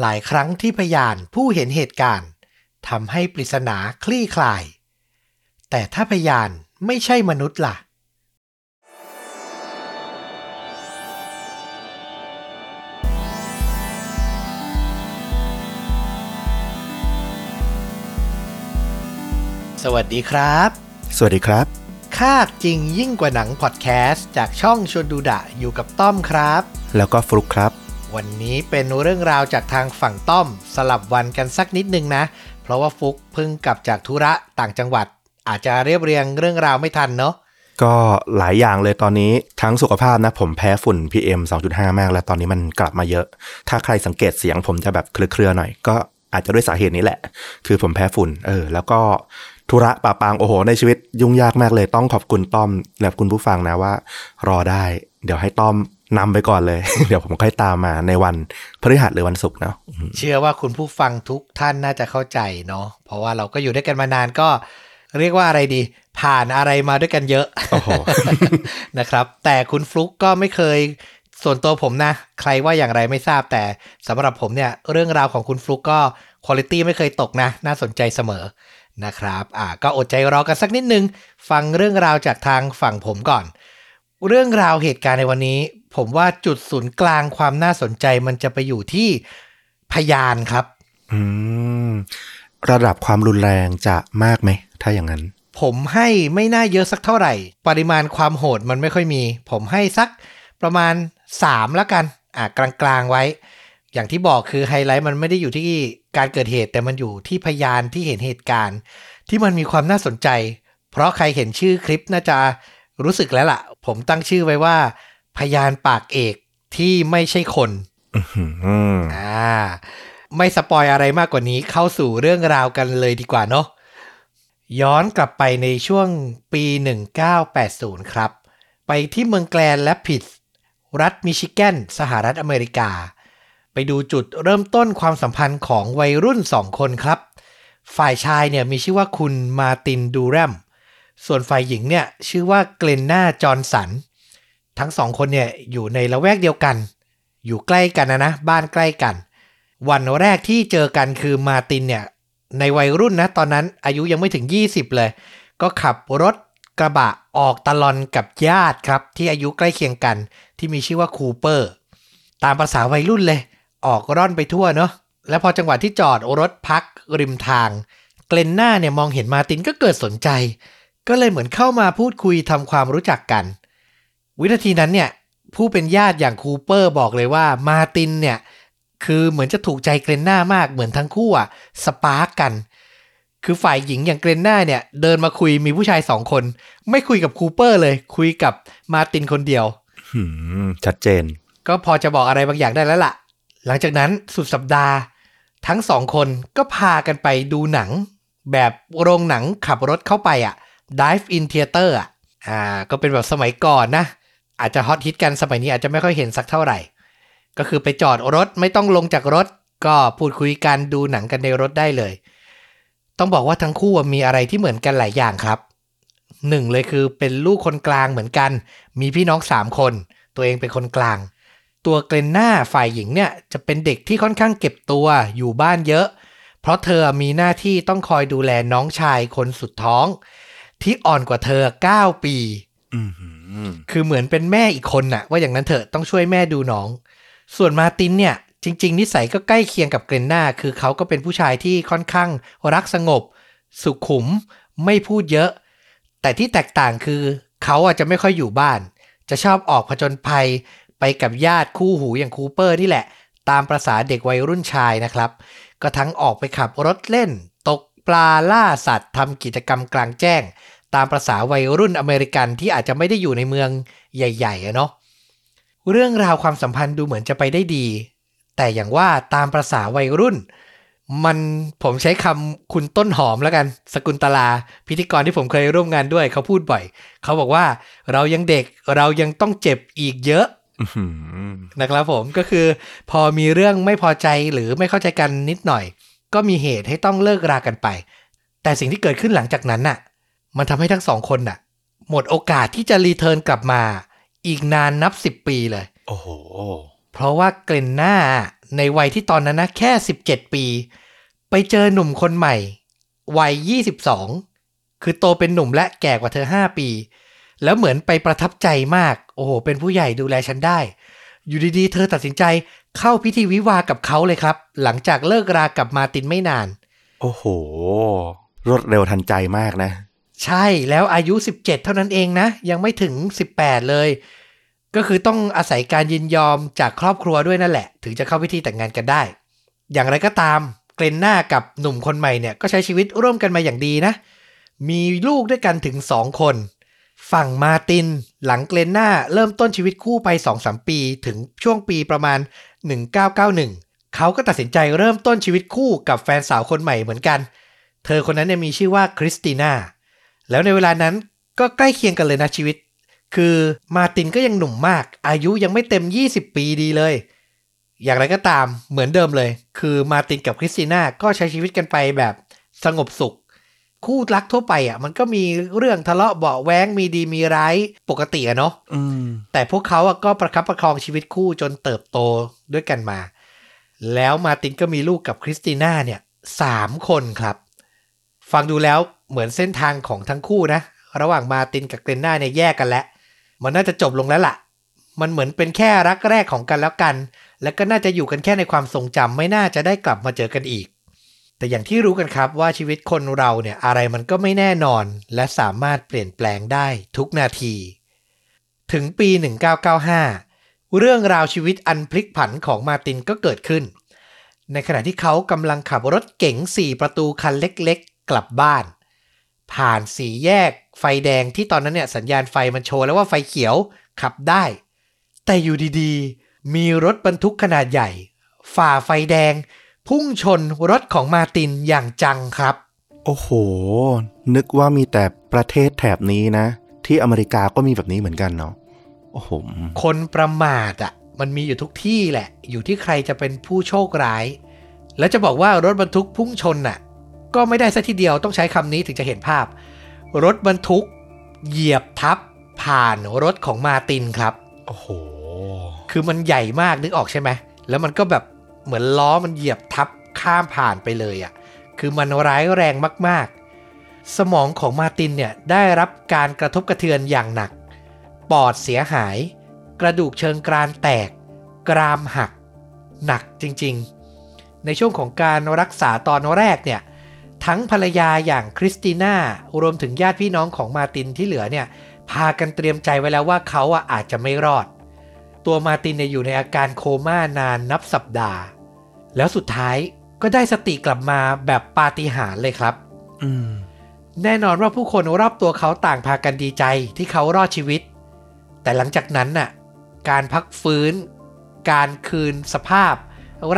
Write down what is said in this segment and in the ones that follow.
หลายครั้งที่พยานผู้เห็นเหตุการณ์ทำให้ปริศนาคลี่คลาย แต่ถ้าพยานไม่ใช่มนุษย์ล่ะ สวัสดีครับ สวัสดีครับ คากจริงยิ่งกว่าหนังพอดแคสต์จากช่องชวนดูดะอยู่กับต้อมครับ แล้วก็ฟลุกครับ วันนี้เป็นเรื่องราวจากทางฝั่งต้อมสลับวันกันสักนิดนึงนะ เพราะว่าฟุกเพิ่งกลับจากธุระต่างจังหวัด อาจจะเรียบเรียงเรื่องราวไม่ทันเนาะก็หลายอย่างเลยตอนนี้ทั้งสุขภาพนะ ผมแพ้ฝุ่น PM 2.5 มาก แล้วตอนนี้มันกลับมาเยอะ ถ้าใครสังเกตเสียงผมจะแบบเครือๆหน่อย ก็อาจจะด้วยสาเหตุนี้แหละ คือผมแพ้ฝุ่น เออ แล้วก็ธุระป่าปางโอ้โห ในชีวิตยุ่งยากมากเลยต้องขอบคุณต้อมและคุณผู้ฟังนะว่า รอได้ เดี๋ยวให้ต้อม นำไปก่อนเลย เดี๋ยวผมค่อยตามมาในวันพฤหัสหรือวันศุกร์เนาะอืมเชื่อว่าคุณผู้ฟังทุกท่านน่าจะเข้าใจเนาะเพราะว่าเราก็อยู่ด้วยกันมานานก็เรียกว่าอะไรดี ผ่านอะไรมาด้วยกันเยอะโอ้โหนะครับ แต่คุณฟลุกก็ไม่เคยส่วนตัวผมนะ ใครว่าอย่างไรไม่ทราบแต่สำหรับผมเนี่ย เรื่องราวของคุณฟลุกก็คุณภาพไม่เคยตกนะ น่าสนใจเสมอนะครับ อ่าก็อดใจรอกันสักนิดนึง ฟังเรื่องราวจากทางฝั่งผมก่อน เรื่องราวเหตุการณ์ในวันนี้ ผมว่าจุดศูนย์กลางความน่าสนใจมันจะไปอยู่ที่พยานครับ อืม ระดับความรุนแรงจะมากไหม ถ้าอย่างนั้น ผมให้ไม่น่าเยอะสักเท่าไหร่ ปริมาณความโหดมันไม่ค่อยมี ผมให้สักประมาณ 3 แล้วกัน อะกลางๆไว้ อย่างที่บอกคือไฮไลท์มันไม่ได้อยู่ที่การเกิดเหตุ แต่มันอยู่ที่พยานที่เห็นเหตุการณ์ ที่มันมีความน่าสนใจ เพราะใครเห็นชื่อคลิปน่าจะรู้สึกแล้วล่ะ ผมตั้งชื่อไว้ว่า พยานปากเอกที่ไม่ใช่คนอืมอ่าไม่สปอยอะไรมากกว่านี้เข้าสู่เรื่องราวกันเลยดีกว่าเนาะย้อนกลับไปในช่วงปี 1980 ครับ ไปที่เมืองแกลนและพิตส์รัฐมิชิแกน สหรัฐอเมริกา ไปดูจุดเริ่มต้นความสัมพันธ์ของวัยรุ่นสองคนครับ ฝ่ายชายเนี่ยมีชื่อว่าคุณมาร์ตินดูแรม ส่วนฝ่ายหญิงเนี่ยชื่อว่าเกลนนาจอห์นสัน ทั้งสองคนเนี่ยอยู่ในละแวกเดียวกัน อยู่ใกล้กันนะนะ บ้านใกล้กัน วันแรกที่เจอกันคือมาตินเนี่ยในวัยรุ่นนะตอนนั้นอายุยังไม่ถึง 20 เลย ก็ขับรถกระบะออกตะลอนกับญาติครับ ที่อายุใกล้เคียงกัน ที่มีชื่อว่าคูเปอร์ ตามภาษาวัยรุ่นเลย ออกร่อนไปทั่วเนาะแล้วพอจังหวะที่จอดรถพักริมทาง เกรนน่าเนี่ยมองเห็นมาร์ตินก็เกิดสนใจ ก็เลยเหมือนเข้ามาพูดคุยทำความรู้จักกัน วินาทีนั้นเนี่ยผู้เป็นญาติอย่างคูเปอร์บอกเลยว่ามาร์ตินเนี่ยคือเหมือนจะถูกใจเกรนน่ามากเหมือนทั้งคู่อะ spark กัน คือฝ่ายหญิงอย่างเกรนน่าเนี่ยเดินมาคุยมีผู้ชายสองคน ไม่คุยกับคูเปอร์เลย คุยกับมาร์ตินคนเดียวหืมชัดเจน ก็พอจะบอกอะไรบางอย่างได้แล้วล่ะ หลังจากนั้นสุดสัปดาห์ ทั้งสองคนก็พากันไปดูหนัง แบบโรงหนังขับรถเข้าไปอะ Dive in Theater อะอ่าก็เป็นแบบสมัยก่อนนะ อาจจะฮอตฮิตกันสมัยนี้อาจจะไม่ค่อยเห็นสักเท่าไหร่ ก็คือไปจอดรถไม่ต้องลงจากรถ ก็พูดคุยกันดูหนังกันในรถได้เลย ต้องบอกว่าทั้งคู่มีอะไรที่เหมือนกันหลายอย่างครับหนึ่งเลยคือเป็นลูกคนกลางเหมือนกัน มีพี่น้องสามคน ตัวเองเป็นคนกลาง ตัวเกรนน่าฝ่ายหญิงเนี่ยจะเป็นเด็กที่ค่อนข้างเก็บตัวอยู่บ้านเยอะ เพราะเธอมีหน้าที่ต้องคอยดูแลน้องชายคนสุดท้อง ที่อ่อนกว่าเธอ 9 ปีอืมคือเหมือนเป็นแม่อีกคนน่ะ ว่าอย่างนั้นเถอะต้องช่วยแม่ดูน้อง ส่วนมาร์ตินเนี่ย จริง ๆ นิสัยก็ใกล้เคียงกับเกรนนาคือเขาก็เป็นผู้ชายที่ค่อนข้างรักสงบ สุขุม ไม่พูดเยอะ แต่ที่แตกต่างคือเขาอาจจะไม่ค่อยอยู่บ้าน จะชอบออกผจญภัยไปกับญาติคู่หูอย่างคูเปอร์นี่แหละ ตามประษาเด็กวัยรุ่นชายนะครับ ก็ทั้งออกไปขับรถเล่นตก ปลาล่าสัตว์ทำกิจกรรมกลางแจ้ง ตามประษาวัยรุ่นอเมริกันที่อาจจะไม่ได้อยู่ในเมืองใหญ่ๆอะเนาะเรื่องราวความสัมพันธ์ดูเหมือนจะไปได้ดี แต่อย่างว่าตามประษาวัยรุ่น มันผมใช้คำคุณต้นหอมแล้วกัน สกุลตลา พิธีกรที่ผมเคยร่วมงานด้วย เขาพูดบ่อย เขาบอกว่าเรายังเด็กเรายังต้องเจ็บอีกเยอะอื้อหือนะครับผมก็คือพอมีเรื่องไม่พอใจหรือไม่เข้าใจกันนิดหน่อย ก็มีเหตุให้ต้องเลิกรากันไป แต่สิ่งที่เกิดขึ้นหลังจากนั้นน่ะ มันทำให้ทั้งสองคนน่ะ หมดโอกาสที่จะรีเทิร์นกลับมา อีกนานนับสิบปีเลย โอ้โห เพราะว่าเกรนน่าในวัยที่ตอนนั้นนะแค่17ปี ไปเจอหนุ่มคนใหม่ วัย22คือโตเป็นหนุ่มและแก่กว่าเธอ5ปี แล้วเหมือนไปประทับใจมาก โอ้โห เป็นผู้ใหญ่ดูแลฉันได้ อยู่ดีๆ เธอตัดสินใจเข้าพิธีวิวากับเขาเลยครับ หลังจากเลิกรากับมาร์ตินไม่นาน โอ้โห รวดเร็วทันใจมากนะ ใช่แล้วอายุ 17 เท่านั้นเองนะ ยังไม่ถึง 18 เลย ก็คือต้องอาศัยการยินยอมจากครอบครัวด้วยนั่นแหละ ถึงจะเข้าพิธีแต่งงานกันได้ อย่างไรก็ตามเกรนน่ากับหนุ่มคนใหม่เนี่ยก็ใช้ชีวิตร่วมกันมาอย่างดีนะ มีลูกด้วยกันถึง2คน ฝั่งมาตินหลังเกรนน่าเริ่มต้นชีวิตคู่ไป 2-3 ปีถึงช่วงปีประมาณ 1991 เขาก็ตัดสินใจเริ่มต้นชีวิตคู่กับแฟนสาวคนใหม่เหมือนกัน เธอคนนั้นเนี่ยมีชื่อว่าคริสติน่า แล้วในเวลานั้นก็ใกล้เคียงกันเลยนะชีวิต คือมาตินก็ยังหนุ่มมาก อายุยังไม่เต็ม 20 ปีดีเลย อย่างไรก็ตามเหมือนเดิมเลย คือมาตินกับคริสติน่าก็ใช้ชีวิตกันไปแบบสงบสุข คู่รักทั่วไปอะ มันก็มีเรื่องทะเลาะเบาะแว้งมีดีมีร้ายปกติอะเนาะอืมแต่พวกเขาอะก็ประคับประคองชีวิตคู่จนเติบโตด้วยกันมา แล้วมาร์ตินก็มีลูกกับคริสติน่าเนี่ยสามคนครับ ฟังดูแล้วเหมือนเส้นทางของทั้งคู่นะ ระหว่างมาร์ตินกับเกรนน่าเนี่ยแยกกันแล้ว มันน่าจะจบลงแล้วล่ะ มันเหมือนเป็นแค่รักแรกของกันแล้วกัน แล้วก็น่าจะอยู่กันแค่ในความทรงจำไม่น่าจะได้กลับมาเจอกันอีก แต่อย่างที่รู้กันครับว่าชีวิตคนเราเนี่ยอะไรมันก็ไม่แน่นอน และสามารถเปลี่ยนแปลงได้ทุกนาที ถึงปี 1995 เรื่องราวชีวิตอันพลิกผันของมาตินก็เกิดขึ้น ในขณะที่เขากำลังขับรถเก๋งสี่ประตูคันเล็กๆ กลับบ้าน ผ่านสีแยกไฟแดงที่ตอนนั้นเนี่ยสัญญาณไฟมันโชว์แล้วว่าไฟเขียวขับได้ แต่อยู่ดีๆ มีรถบรรทุกขนาดใหญ่ ฝ่าไฟแดง พุ่งชนรถของมาร์ตินอย่างจังครับ โอ้โห นึกว่ามีแต่ประเทศแถบนี้นะ ที่อเมริกาก็มีแบบนี้เหมือนกันเนาะโอ้โหคนประมาทอะ มันมีอยู่ทุกที่แหละ อยู่ที่ใครจะเป็นผู้โชคร้าย แล้วจะบอกว่ารถบรรทุกพุ่งชนน่ะ ก็ไม่ได้ซะทีเดียวต้องใช้คำนี้ถึงจะเห็นภาพ รถบรรทุกเหยียบทับผ่านรถของมาร์ตินครับ โอ้โห คือมันใหญ่มากนึกออกใช่ไหม แล้วมันก็แบบ เหมือนล้อมันเหยียบทับข้ามผ่านไปเลยอะ่ะ คือมันร้ายแรงมากๆ สมองของมาตินเนี่ยได้รับการกระทบกระเทือนอย่างหนัก ปอดเสียหาย กระดูกเชิงกรานแตก กรามหัก หนักจริงๆ ในช่วงของการรักษาตอนแรกเนี่ย ทั้งภรรยาอย่างคริสติน่ารวมถึงญาติพี่น้องของมาตินที่เหลือเนี่ยพากันเตรียมใจไว้แล้วว่าเขาอะอาจจะไม่รอด ตัวมาตินเนี่ยอยู่ในอาการโคม่านานนับสัปดาห์ แล้วสุดท้ายก็ได้สติกลับมาแบบปาฏิหาริย์เลยครับอืมแน่นอนว่าผู้คนรอบตัวเขาต่างพากันดีใจที่เขารอดชีวิต แต่หลังจากนั้นน่ะ การพักฟื้น การคืนสภาพ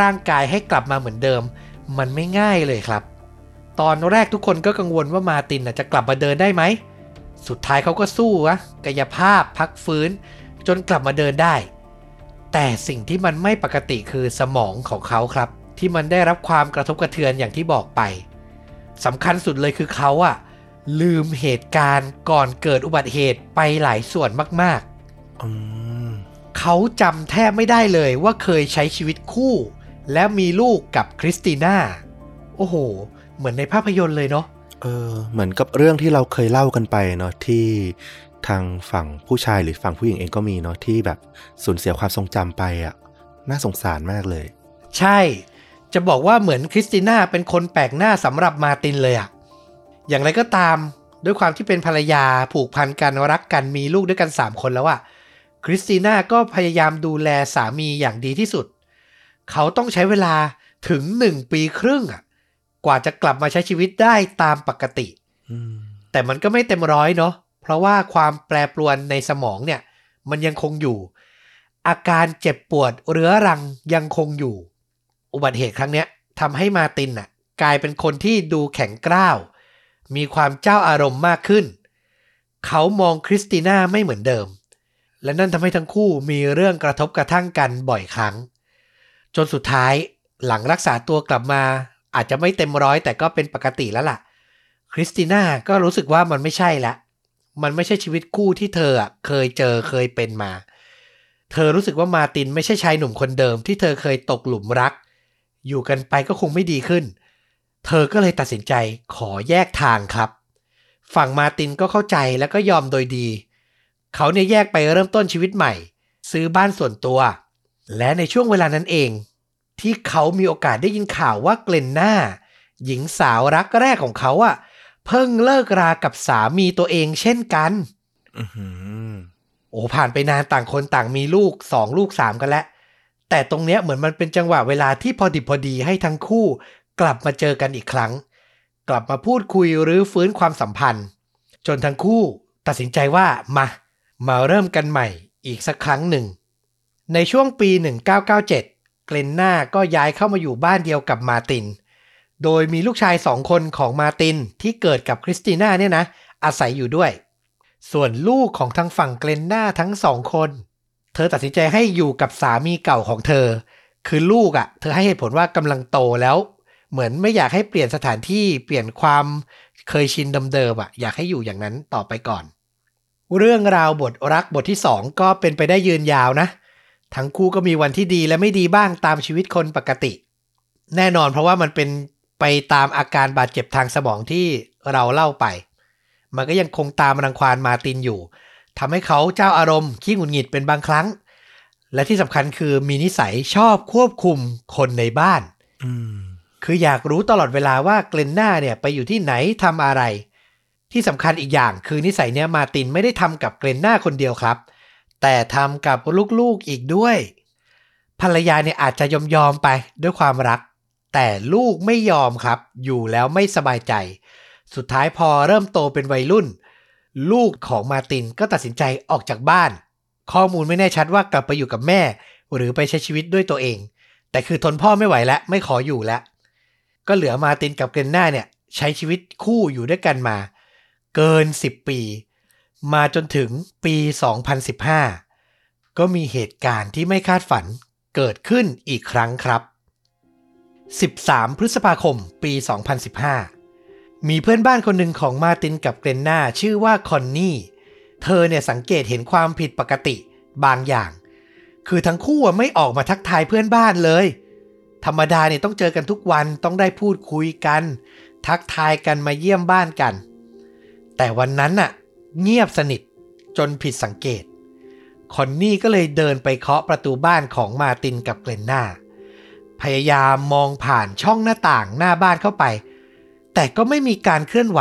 ร่างกายให้กลับมาเหมือนเดิม มันไม่ง่ายเลยครับ ตอนแรกทุกคนก็กังวลว่ามาร์ตินน่ะจะกลับมาเดินได้ไหม สุดท้ายเขาก็สู้วะกายภาพพักฟื้น จนกลับมาเดินได้ แต่สิ่งที่มันไม่ปกติคือสมองของเขาครับ ที่มันได้รับความกระทบกระเทือนอย่างที่บอกไปสำคัญสุดเลยคือเขาอะลืมเหตุการณ์ก่อนเกิดอุบัติเหตุไปหลายส่วนมากๆเขาจำแทบไม่ได้เลยว่าเคยใช้ชีวิตคู่ และมีลูกกับคริสติน่า โอ้โห เหมือนในภาพยนตร์เลยเนาะเออเหมือนกับเรื่องที่เราเคยเล่ากันไปเนาะที่ ทางฝั่งผู้ชายหรือฝั่งผู้หญิงเองก็มีเนาะที่แบบสูญเสียความทรงจำไปอะ่ะน่าสงสารมากเลย ใช่ จะบอกว่าเหมือนคริสติน่าเป็นคนแปลกหน้าสำหรับมาร์ตินเลยอะอย่างไรก็ตามด้วยความที่เป็นภรรยาผูกพันกันรักกันมีลูกด้วยกัน 3 คนแล้วอะคริสติน่าก็พยายามดูแลสามีอย่างดีที่สุด เขาต้องใช้เวลาถึง1ปีครึ่งอะกว่าจะกลับมาใช้ชีวิตได้ตามปกติอืมแต่มันก็ไม่เต็มร้อยเนาะ เพราะว่าความแปรปรวนในสมองเนี่ยมันยังคงอยู่ อาการเจ็บปวดเรื้อรังยังคงอยู่ อุบัติเหตุครั้งเนี้ยทำให้มาตินน่ะกลายเป็นคนที่ดูแข็งกร้าว มีความเจ้าอารมณ์มากขึ้น เขามองคริสติน่าไม่เหมือนเดิม และนั่นทำให้ทั้งคู่มีเรื่องกระทบกระทั่งกันบ่อยครั้ง จนสุดท้ายหลังรักษาตัวกลับมา อาจจะไม่เต็มร้อยแต่ก็เป็นปกติแล้วล่ะ คริสติน่าก็รู้สึกว่ามันไม่ใช่ละ มันไม่ใช่ชีวิตคู่ที่เธออะเคยเจอเคยเป็นมา เธอรู้สึกว่ามาตินไม่ใช่ชายหนุ่มคนเดิมที่เธอเคยตกหลุมรัก อยู่กันไปก็คงไม่ดีขึ้น เธอก็เลยตัดสินใจขอแยกทางครับ ฝั่งมาตินก็เข้าใจแล้วก็ยอมโดยดี เขาเนี่ยแยกไปเริ่มต้นชีวิตใหม่ ซื้อบ้านส่วนตัว และในช่วงเวลานั้นเอง ที่เขามีโอกาสได้ยินข่าวว่าเกลนนาหญิงสาวรักแรกของเขาอะ เพิ่งเลิกรากับสามีตัวเองเช่นกันอื้อหือโอ้ผ่านไปนานต่างคนต่างมีลูกสองลูกสามกันแล้ว แต่ตรงเนี้ยเหมือนมันเป็นจังหวะเวลาที่พอดิบพอดีให้ทั้งคู่ กลับมาเจอกันอีกครั้ง กลับมาพูดคุยหรือฟื้นความสัมพันธ์ จนทั้งคู่ตัดสินใจว่ามา มาเริ่มกันใหม่อีกสักครั้งหนึ่ง ในช่วงปี 1997 เกลนนาก็ย้ายเข้ามาอยู่บ้านเดียวกับมาร์ติน โดยมีลูกชายสองคนของมาตินที่เกิดกับคริสติน่าเนี่ยนะ อาศัยอยู่ด้วย ส่วนลูกของทางฝั่งเกลนนาทั้งสองคน เธอตัดสินใจให้อยู่กับสามีเก่าของเธอ คือลูกอะ่ะ เธอให้เหตุผลว่ากำลังโตแล้ว เหมือนไม่อยากให้เปลี่ยนสถานที่เปลี่ยนความเคยชินเดิมๆอะ่ะ อยากให้อยู่อย่างนั้นต่อไปก่อน เรื่องราวบทรักบทที่2ก็เป็นไปได้ยืนยาวนะ ทั้งคู่ก็มีวันที่ดีและไม่ดีบ้างตามชีวิตคนปกติ แน่นอนเพราะว่ามันเป็น ไปตามอาการบาดเจ็บทางสมองที่เราเล่าไป มันก็ยังคงตามรังควานมาร์ตินอยู่ทำให้เขาเจ้าอารมณ์ขี้หงุดหงิดเป็นบางครั้ง และที่สำคัญคือมีนิสัยชอบควบคุมคนในบ้านอืมคืออยากรู้ตลอดเวลาว่าเกลนนาเนี่ยไปอยู่ที่ไหนทำอะไร ที่สำคัญอีกอย่างคือนิสัยเนี้ยมาร์ตินไม่ได้ทำกับเกลนนาคนเดียวครับ แต่ทำกับลูกๆอีกด้วย ภรรยาเนี่ยอาจจะยอมยอมๆไปด้วยความรัก แต่ลูกไม่ยอมครับ อยู่แล้วไม่สบายใจ สุดท้ายพอเริ่มโตเป็นวัยรุ่น ลูกของมาตินก็ตัดสินใจออกจากบ้าน ข้อมูลไม่แน่ชัดว่ากลับไปอยู่กับแม่ หรือไปใช้ชีวิตด้วยตัวเอง แต่คือทนพ่อไม่ไหวแล้วไม่ขออยู่แล้ว ก็เหลือมาตินกับเกรนนาเนี่ยใช้ชีวิตคู่อยู่ด้วยกันมา เกิน 10 ปี มาจนถึงปี 2015 ก็มีเหตุการณ์ที่ไม่คาดฝันเกิดขึ้นอีกครั้งครับ 13 พฤษภาคม ปี 2015 มีเพื่อนบ้านคนหนึ่งของมาตินกับเกรนนาชื่อว่าคอนนี่ เธอเนี่ยสังเกตเห็นความผิดปกติบางอย่าง คือทั้งคู่ไม่ออกมาทักทายเพื่อนบ้านเลย ธรรมดาเนี่ยต้องเจอกันทุกวันต้องได้พูดคุยกัน ทักทายกันมาเยี่ยมบ้านกัน แต่วันนั้นน่ะ เงียบสนิทจนผิดสังเกต คอนนี่ก็เลยเดินไปเคาะประตูบ้านของมาตินกับเกรนนา พยายามมองผ่านช่องหน้าต่างหน้าบ้านเข้าไป แต่ก็ไม่มีการเคลื่อนไหว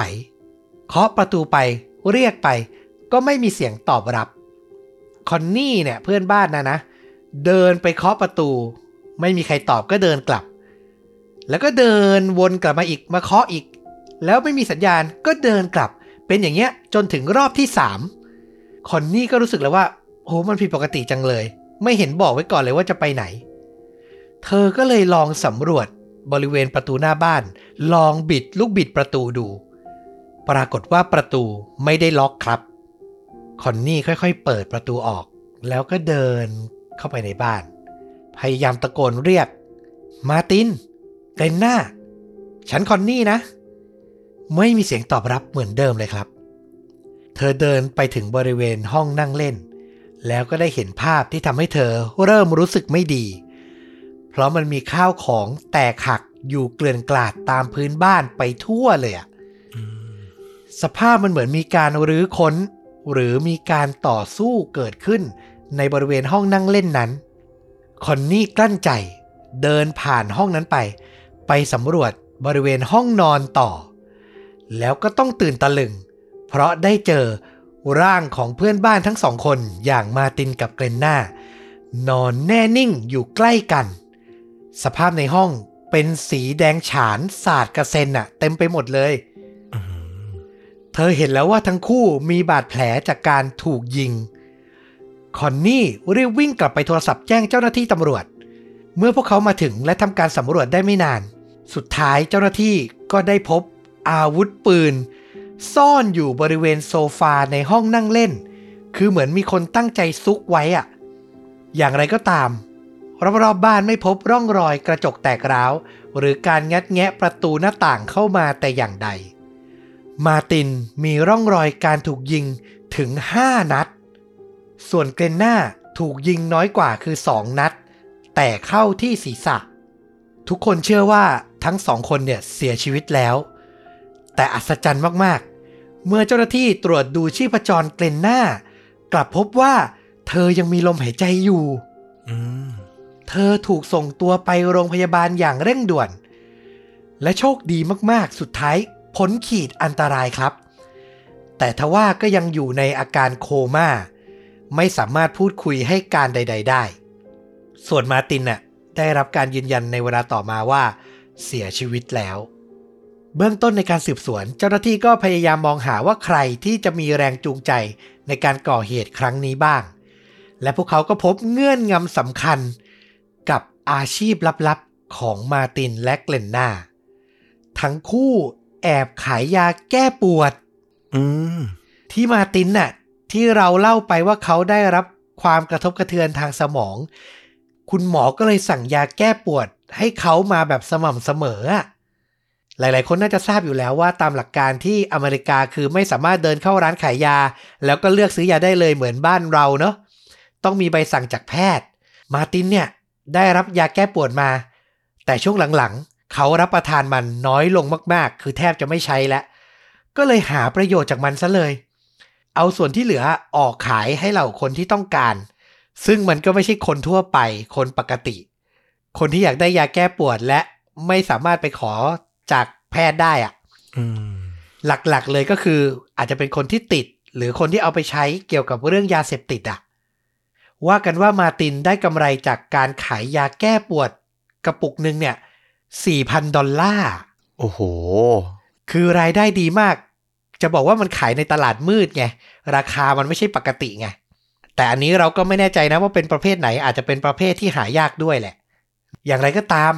เคาะประตูไปเรียกไป ก็ไม่มีเสียงตอบรับ คอนนี่เนี่ยเพื่อนบ้านนะนะ เดินไปเคาะประตู ไม่มีใครตอบก็เดินกลับ แล้วก็เดินวนกลับมาอีกมาเคาะอีก แล้วไม่มีสัญญาณก็เดินกลับ เป็นอย่างเงี้ยจนถึงรอบที่สามคอนนี่ก็รู้สึกแล้วว่าโหมันผิดปกติจังเลย ไม่เห็นบอกไว้ก่อนเลยว่าจะไปไหน เธอก็เลยลองสำรวจบริเวณประตูหน้าบ้าน ลองบิดลูกบิดประตูดู ปรากฏว่าประตูไม่ได้ล็อกครับ คอนนี่ค่อยๆ เปิดประตูออก แล้วก็เดินเข้าไปในบ้าน พยายามตะโกนเรียก มาตินเกรนนาฉันคอนนี่นะ ไม่มีเสียงตอบรับเหมือนเดิมเลยครับ เธอเดินไปถึงบริเวณห้องนั่งเล่น แล้วก็ได้เห็นภาพที่ทำให้เธอเริ่มรู้สึกไม่ดี ราะมันมีข้าวของแตกหักอยู่เกลื่อนกลาดตามพื้นบ้านไปทั่วเลยอะอืมสภาพมันเหมือนมีการรื้อค้น หรือมีการต่อสู้เกิดขึ้นในบริเวณห้องนั่งเล่นนั้น คอนนี่กลั้นใจ เดินผ่านห้องนั้นไป ไปสำรวจบริเวณห้องนอนต่อ แล้วก็ต้องตื่นตะลึง เพราะได้เจอร่างของเพื่อนบ้านทั้งสองคนอย่างมาร์ตินกับเกรนนานอนแน่นิ่งอยู่ใกล้กัน สภาพในห้องเป็นสีแดงฉานสาดกระเซ็นอะเต็มไปหมดเลยอืมเธอเห็นแล้วว่าทั้งคู่มีบาดแผลจากการถูกยิง คอนนี่รีบวิ่งกลับไปโทรศัพท์แจ้งเจ้าหน้าที่ตำรวจ เมื่อพวกเขามาถึงและทำการสำรวจได้ไม่นาน สุดท้ายเจ้าหน้าที่ก็ได้พบอาวุธปืน ซ่อนอยู่บริเวณโซฟาในห้องนั่งเล่น คือเหมือนมีคนตั้งใจซุกไว้อะอย่างไรก็ตาม รอบๆบ้านไม่พบร่องรอยกระจกแตกร้าว หรือการงัดแงะประตูหน้าต่างเข้ามาแต่อย่างใด มาร์ตินมีร่องรอยการถูกยิงถึง 5 นัด ส่วนเกรนนาถูกยิงน้อยกว่าคือสองนัด แต่เข้าที่ศีรษะ ทุกคนเชื่อว่าทั้งสองคนเนี่ยเสียชีวิตแล้ว แต่อัศจรรย์มากๆ เมื่อเจ้าหน้าที่ตรวจดูชีพจรเกลนหน้ากลับพบว่าเธอยังมีลมหายใจอยู่อืม เธอถูกส่งตัวไปโรงพยาบาลอย่างเร่งด่วน และโชคดีมากๆ สุดท้ายพ้นขีดอันตรายครับ แต่ทว่าก็ยังอยู่ในอาการโคม่า ไม่สามารถพูดคุยให้การใด ๆ ได้ ส่วนมาตินน่ะได้รับการยืนยันในเวลาต่อมาว่า เสียชีวิตแล้ว เบื้องต้นในการสืบสวน เจ้าหน้าที่ก็พยายามมองหาว่าใครที่จะมีแรงจูงใจในการก่อเหตุครั้งนี้บ้าง และพวกเขาก็พบเงื่อนงำสำคัญ อาชีพลับๆของมาร์ตินและเกลนนาทั้งคู่แอบขายยาแก้ปวดอืมที่มาร์ตินน่ะ ที่เราเล่าไปว่าเขาได้รับความกระทบกระเทือนทางสมอง คุณหมอก็เลยสั่งยาแก้ปวด ให้เขามาแบบสม่ำเสมออะหลาย ๆ คนน่าจะทราบอยู่แล้วว่าตามหลักการที่อเมริกาคือไม่สามารถเดินเข้าร้านขายยา แล้วก็เลือกซื้อยาได้เลยเหมือนบ้านเราเนาะต้องมีใบสั่งจากแพทย์ มาร์ตินเนี่ย ได้รับยาแก้ปวดมา แต่ช่วงหลังๆ เขารับประทานมันน้อยลงมากๆ คือแทบจะไม่ใช้แล้ว ก็เลยหาประโยชน์จากมันซะเลย เอาส่วนที่เหลือออกขายให้เหล่าคนที่ต้องการ ซึ่งมันก็ไม่ใช่คนทั่วไป คนปกติ คนที่อยากได้ยาแก้ปวดและไม่สามารถไปขอจากแพทย์ได้อะอืมหลักๆเลยก็คืออาจจะเป็นคนที่ติด หรือคนที่เอาไปใช้เกี่ยวกับเรื่องยาเสพติดอะ ว่ากันว่ามาร์ตินได้กำไรจากการขายยาแก้ปวดกระปุกหนึ่งเนี่ย4,000 ดอลลาร์ โอ้โห คือรายได้ดีมาก จะบอกว่ามันขายในตลาดมืดไง ราคามันไม่ใช่ปกติไง แต่อันนี้เราก็ไม่แน่ใจนะว่าเป็นประเภทไหนอาจจะเป็นประเภทที่หายากด้วยแหละ อย่างไรก็ตาม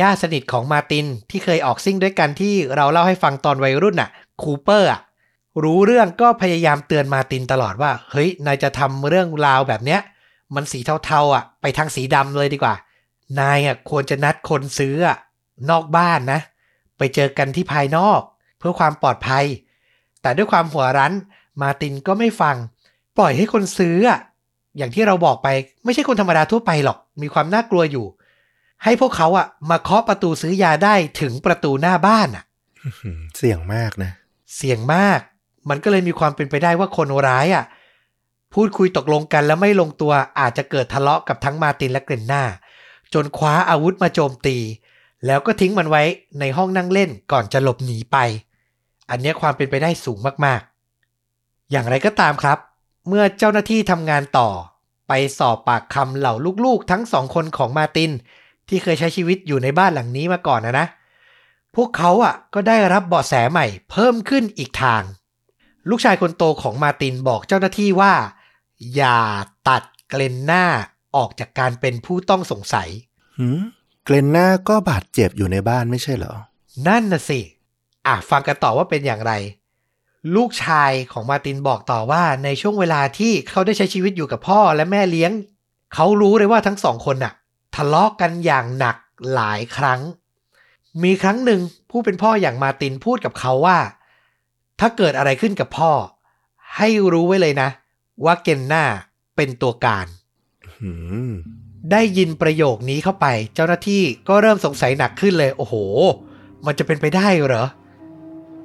ญาติสนิทของมาร์ตินที่เคยออกซิ่งด้วยกันที่เราเล่าให้ฟังตอนวัยรุ่นน่ะ คูเปอร์อะรู้เรื่องก็พยายามเตือนมาร์ตินตลอดว่า เฮ้ยนายจะทำเรื่องราวแบบเนี้ย มันสีเทาๆอะ ไปทางสีดำเลยดีกว่า นายอะควรจะนัดคนซื้ออะนอกบ้านนะ ไปเจอกันที่ภายนอก เพื่อความปลอดภัย แต่ด้วยความหัวรั้น มาร์ตินก็ไม่ฟัง ปล่อยให้คนซื้ออะอย่างที่เราบอกไปไม่ใช่คนธรรมดาทั่วไปหรอก มีความน่ากลัวอยู่ ให้พวกเขาอะ มาเคาะประตูซื้อยาได้ถึงประตูหน้าบ้านอะอืมเสี่ยงมากนะ เสี่ยงมาก มันก็เลยมีความเป็นไปได้ว่าคนร้ายอะ พูดคุยตกลงกันแล้วไม่ลงตัวอาจจะเกิดทะเลาะกับทั้งมาตินและเกรนนาจนคว้าอาวุธมาโจมตี แล้วก็ทิ้งมันไว้ในห้องนั่งเล่นก่อนจะหลบหนีไป อันนี้ความเป็นไปได้สูงมากๆ อย่างไรก็ตามครับ เมื่อเจ้าหน้าที่ทำงานต่อ ไปสอบปากคำเหล่าลูกๆ ทั้งสองคนของมาติน ที่เคยใช้ชีวิตอยู่ในบ้านหลังนี้มาก่อนนะนะ พวกเขาอะก็ได้รับเบาะแสใหม่เพิ่มขึ้นอีกทาง ลูกชายคนโตของมาตินบอกเจ้าหน้าที่ว่า อย่าตัดเกลนหน้าออกจากการเป็นผู้ต้องสงสัยหืมเกรนน่าก็บาดเจ็บอยู่ในบ้านไม่ใช่เหรอ นั่นน่ะสิ อะฟังกันต่อว่าเป็นอย่างไร ลูกชายของมาร์ตินบอกต่อว่าในช่วงเวลาที่เขาได้ใช้ชีวิตอยู่กับพ่อและแม่เลี้ยง เขารู้เลยว่าทั้งสองคนน่ะ ทะเลาะกันอย่างหนักหลายครั้ง มีครั้งหนึ่งผู้เป็นพ่ออย่างมาร์ตินพูดกับเขาว่า ถ้าเกิดอะไรขึ้นกับพ่อ ให้รู้ไว้เลยนะ ว่าเกนน่าเป็นตัวการหืมได้ยินประโยคนี้เข้าไป เจ้าหน้าที่ก็เริ่มสงสัยหนักขึ้นเลย โอ้โห มันจะเป็นไปได้เหรอ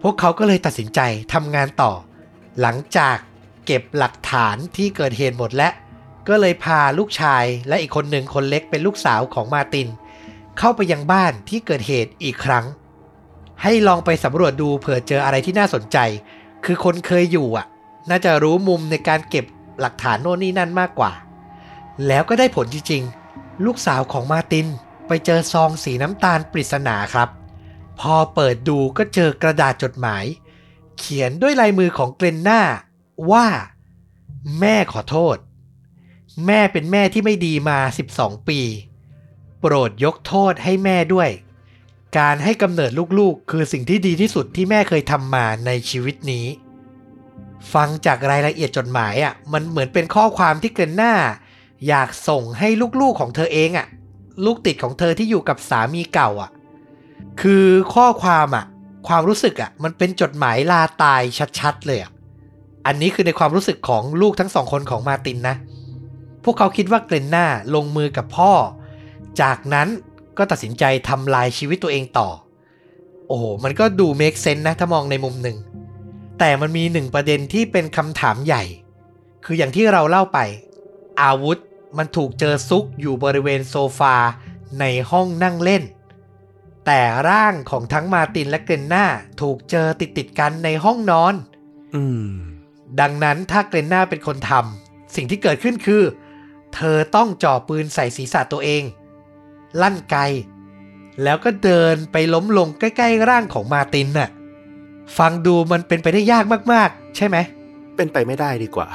พวกเขาก็เลยตัดสินใจทำงานต่อ หลังจากเก็บหลักฐานที่เกิดเหตุหมดแล้วก็เลยพาลูกชายและอีกคนหนึ่งคนเล็กเป็นลูกสาวของมาร์ติน เข้าไปยังบ้านที่เกิดเหตุอีกครั้ง ให้ลองไปสำรวจดูเผื่อเจออะไรที่น่าสนใจ คือคนเคยอยู่อะ น่าจะรู้มุมในการเก็บหลักฐานโน่นนี่นั่นมากกว่า แล้วก็ได้ผลจริงๆ ลูกสาวของมาตินไปเจอซองสีน้ำตาลปริศนาครับ พอเปิดดูก็เจอกระดาษจดหมาย เขียนด้วยลายมือของเกรนนาว่า แม่ขอโทษ แม่เป็นแม่ที่ไม่ดีมา 12 ปี โปรดยกโทษให้แม่ด้วย การให้กำเนิดลูกๆ คือสิ่งที่ดีที่สุดที่แม่เคยทำมาในชีวิตนี้ ฟังจากรายละเอียดจดหมายอะมันเหมือนเป็นข้อความที่เกรนนาอยากส่งให้ลูกๆของเธอเองอะลูกติดของเธอที่อยู่กับสามีเก่าอะ คือข้อความอะ ความรู้สึกอะ มันเป็นจดหมายลาตายชัดๆเลยอะอันนี้คือในความรู้สึกของลูกทั้งสองคนของมาตินนะ พวกเขาคิดว่าเกรนนาลงมือกับพ่อ จากนั้นก็ตัดสินใจทำลายชีวิตตัวเองต่อ โอ้โห มันก็ดูเมคเซน s ์นะ ถ้ามองในมุมหนึ่ง แต่มันมีหนึ่งประเด็นที่เป็นคำถามใหญ่ คืออย่างที่เราเล่าไป อาวุธมันถูกเจอซุกอยู่บริเวณโซฟาในห้องนั่งเล่น แต่ร่างของทั้งมาร์ตินและเกรนนาถูกเจอติดติดๆกันในห้องนอน อืม ดังนั้นถ้าเกรนนาเป็นคนทำสิ่งที่เกิดขึ้นคือ เธอต้องจ่อปืนใส่ศีรษะตัวเอง ลั่นไกแล้วก็เดินไปล้มลงใกล้ ๆ ร่างของมาร์ตินน่ะ ฟังดูมันเป็นไปได้ยากมากๆ ใช่ไหม เป็นไปไม่ได้ดีกว่า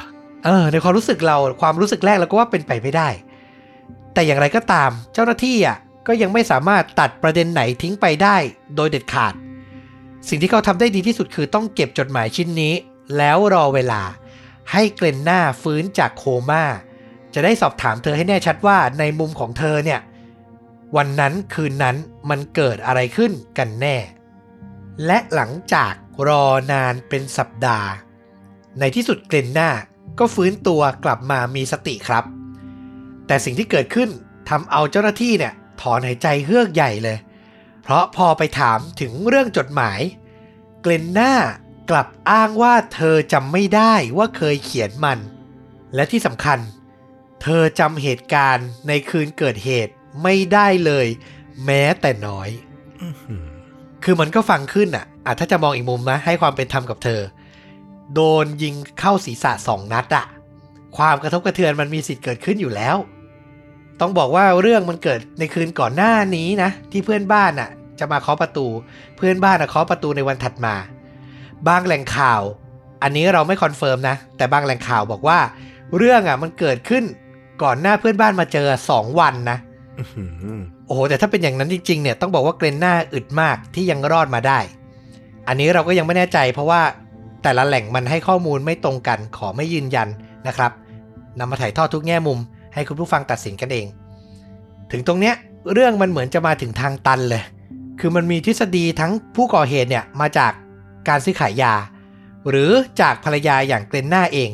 เออ ในความรู้สึกเราความรู้สึกแรกเราก็ว่าเป็นไปไม่ได้ แต่อย่างไรก็ตาม เจ้าหน้าที่อะก็ยังไม่สามารถตัดประเด็นไหนทิ้งไปได้ โดยเด็ดขาด สิ่งที่เขาทำได้ดีที่สุดคือต้องเก็บจดหมายชิ้นนี้ แล้วรอเวลา ให้เกรนหน้าฟื้นจากโคมา่าจะได้สอบถามเธอให้แน่ชัดว่าในมุมของเธอเนี่ย วันนั้นคืนนั้นมันเกิดอะไรขึ้นกันแน่ และหลังจากรอนานเป็นสัปดาห์ ในที่สุดเกรนหน้าก็ฟื้นตัวกลับมามีสติครับ แต่สิ่งที่เกิดขึ้นทำเอาเจ้าหน้าที่เนี่ยถอนหายใจเฮือกใหญ่เลย เพราะพอไปถามถึงเรื่องจดหมาย เกรนหน้ากลับอ้างว่าเธอจำไม่ได้ว่าเคยเขียนมัน และที่สำคัญ เธอจำเหตุการณ์ในคืนเกิดเหตุไม่ได้เลย แม้แต่น้อย คือมันก็ฟังขึ้นอะอะถ้าจะมองอีกมุมนะ ให้ความเป็นธรรมกับเธอ โดนยิงเข้าศีรษะสองนัดอะความกระทบกระเทือนมันมีสิทธิ์เกิดขึ้นอยู่แล้ว ต้องบอกว่าเรื่องมันเกิดในคืนก่อนหน้านี้นะ ที่เพื่อนบ้านอะจะมาเคาะประตู เพื่อนบ้านอะเคาะประตูในวันถัดมา บางแหล่งข่าว อันนี้เราไม่ confirm นะ แต่บางแหล่งข่าวบอกว่า เรื่องอะมันเกิดขึ้นก่อนหน้าเพื่อนบ้านมาเจอสองวันนะ โอ้โห แต่ถ้าเป็นอย่างนั้นจริงๆเนี่ยต้องบอกว่าเกรนน่าอึดมากที่ยังรอดมาได้ อันนี้เราก็ยังไม่แน่ใจ เพราะว่าแต่ละแหล่งมันให้ข้อมูลไม่ตรงกันขอไม่ยืนยันนะครับนำมาถ่ายทอดทุกแง่มุม ให้คุณผู้ฟังตัดสินกันเอง ถึงตรงเนี้ยเรื่องมันเหมือนจะมาถึงทางตันเลย คือมันมีทฤษฎีทั้งผู้ก่อเหตุเนี่ยมาจากการซื้อขายยา หรือจากภรรยาอย่างเกรนหน้าเอง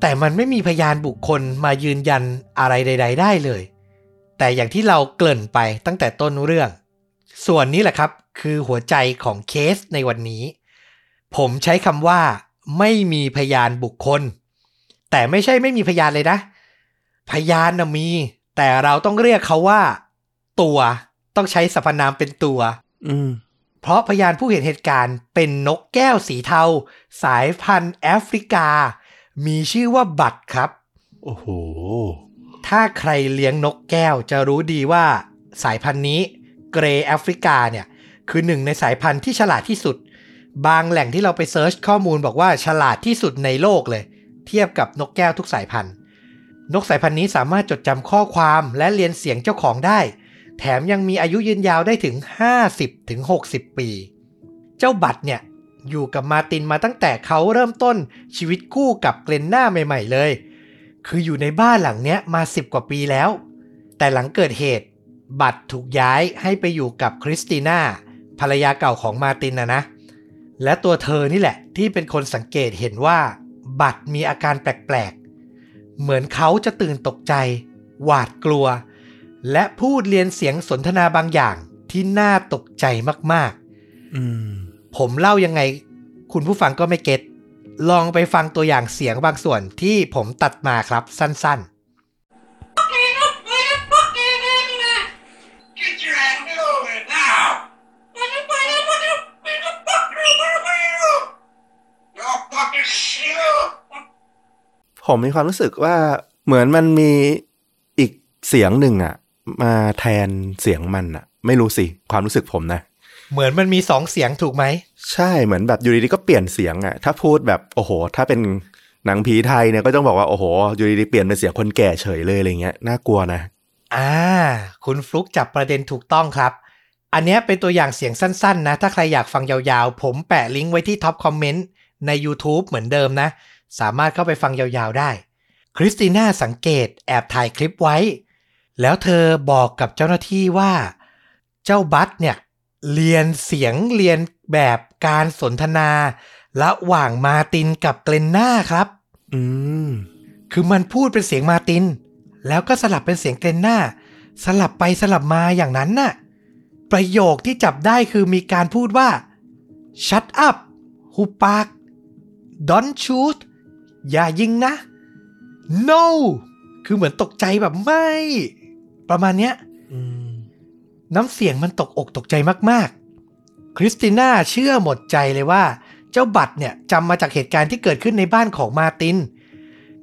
แต่มันไม่มีพยานบุคคลมายืนยันอะไรใด ๆ ได้เลย แต่อย่างที่เราเกริ่นไปตั้งแต่ต้นเรื่อง ส่วนนี้แหละครับคือหัวใจของเคสในวันนี้ ผมใช้คำว่า ไม่มีพยานบุคคล แต่ไม่ใช่ไม่มีพยานเลยนะ พยานนะมี แต่เราต้องเรียกเขาว่า ตัวต้องใช้สรรพนามเป็นตัว อืมเพราะพยานผู้เห็นเหตุการณ์เป็นนกแก้วสีเทา สายพันธุ์แอฟริกา มีชื่อว่าบัตรครับ โอ้โห ถ้าใครเลี้ยงนกแก้วจะรู้ดีว่าสายพันธุ์นี้เกรย์แอฟริกาเนี่ยคือหนึ่งในสายพันธุ์ที่ฉลาดที่สุด บางแหล่งที่เราไป search ข้อมูลบอกว่าฉลาดที่สุดในโลกเลย เทียบกับนกแก้วทุกสายพันธุ์ นกสายพันธุ์นี้สามารถจดจำข้อความและเลียนเสียงเจ้าของได้ แถมยังมีอายุยืนยาวได้ถึง 50ถึงปี เจ้าบัดเนี่ยอยู่กับมาร์ตินมาตั้งแต่เขาเริ่มต้นชีวิตคู่กับเกรนน่าใหม่ ๆ เลย คืออยู่ในบ้านหลังเนี้ยมา10กว่าปีแล้ว แต่หลังเกิดเหตุ บัดถูกย้ายให้ไปอยู่กับคริสติน่าภรรยาเก่าของมาร์ตินนะนะ และตัวเธอนี่แหละ ที่เป็นคนสังเกตเห็นว่า บัตรมีอาการแปลกๆ เหมือนเขาจะตื่นตกใจ หวาดกลัว และพูดเรียนเสียงสนทนาบางอย่างที่น่าตกใจมากๆอืมผมเล่ายังไง คุณผู้ฟังก็ไม่เก็ต ลองไปฟังตัวอย่างเสียงบางส่วนที่ผมตัดมาครับสั้น Get your ass moving now! No fucking shit! ผมมีความรู้สึกว่าเหมือนมันมีอีกเสียงหนึ่งอะมาแทนเสียงมันอะไม่รู้สิ ความรู้สึกผมนะ เหมือนมันมีสองเสียงถูกไหม ใช่เหมือนแบบอยู่ดีๆก็เปลี่ยนเสียงอะถ้าพูดแบบโอ้โห ถ้าเป็นหนังผีไทยเนี่ยก็ต้องบอกว่าโอ้โห อยู่ดีๆเปลี่ยนเป็นเสียงคนแก่เฉยเลยอะไรเงี้ยน่ากลัวนะ อ่า คุณฟลุกจับประเด็นถูกต้องครับ อันเนี้ยเป็นตัวอย่างเสียงสั้นๆ นะ ถ้าใครอยากฟังยาวๆ ผมแปะลิงก์ไว้ที่ top comment ใน YouTube เหมือนเดิมนะ สามารถเข้าไปฟังยาวๆได้ คริสติน่าสังเกตแอบถ่ายคลิปไว้ แล้วเธอบอกกับเจ้าหน้าที่ว่า เจ้าบัตเนี่ย เลียนเสียงเลียนแบบการสนทนา ระหว่างมาร์ตินกับเกลนน่าครับ อืม คือมันพูดเป็นเสียงมาร์ติน แล้วก็สลับเป็นเสียงเกรนหน้าสลับไปสลับมาอย่างนั้นน่ะ ประโยคที่จับได้คือมีการพูดว่า shut up หุบปาก don't shoot อย่ายิงนะ no คือเหมือนตกใจแบบไม่ ประมาณเนี้ยอืม น้ำเสียงมันตกอกตกใจมากๆ คริสติน่าเชื่อหมดใจเลยว่า เจ้าบัตรเนี่ยจำมาจากเหตุการณ์ที่เกิดขึ้นในบ้านของมาติน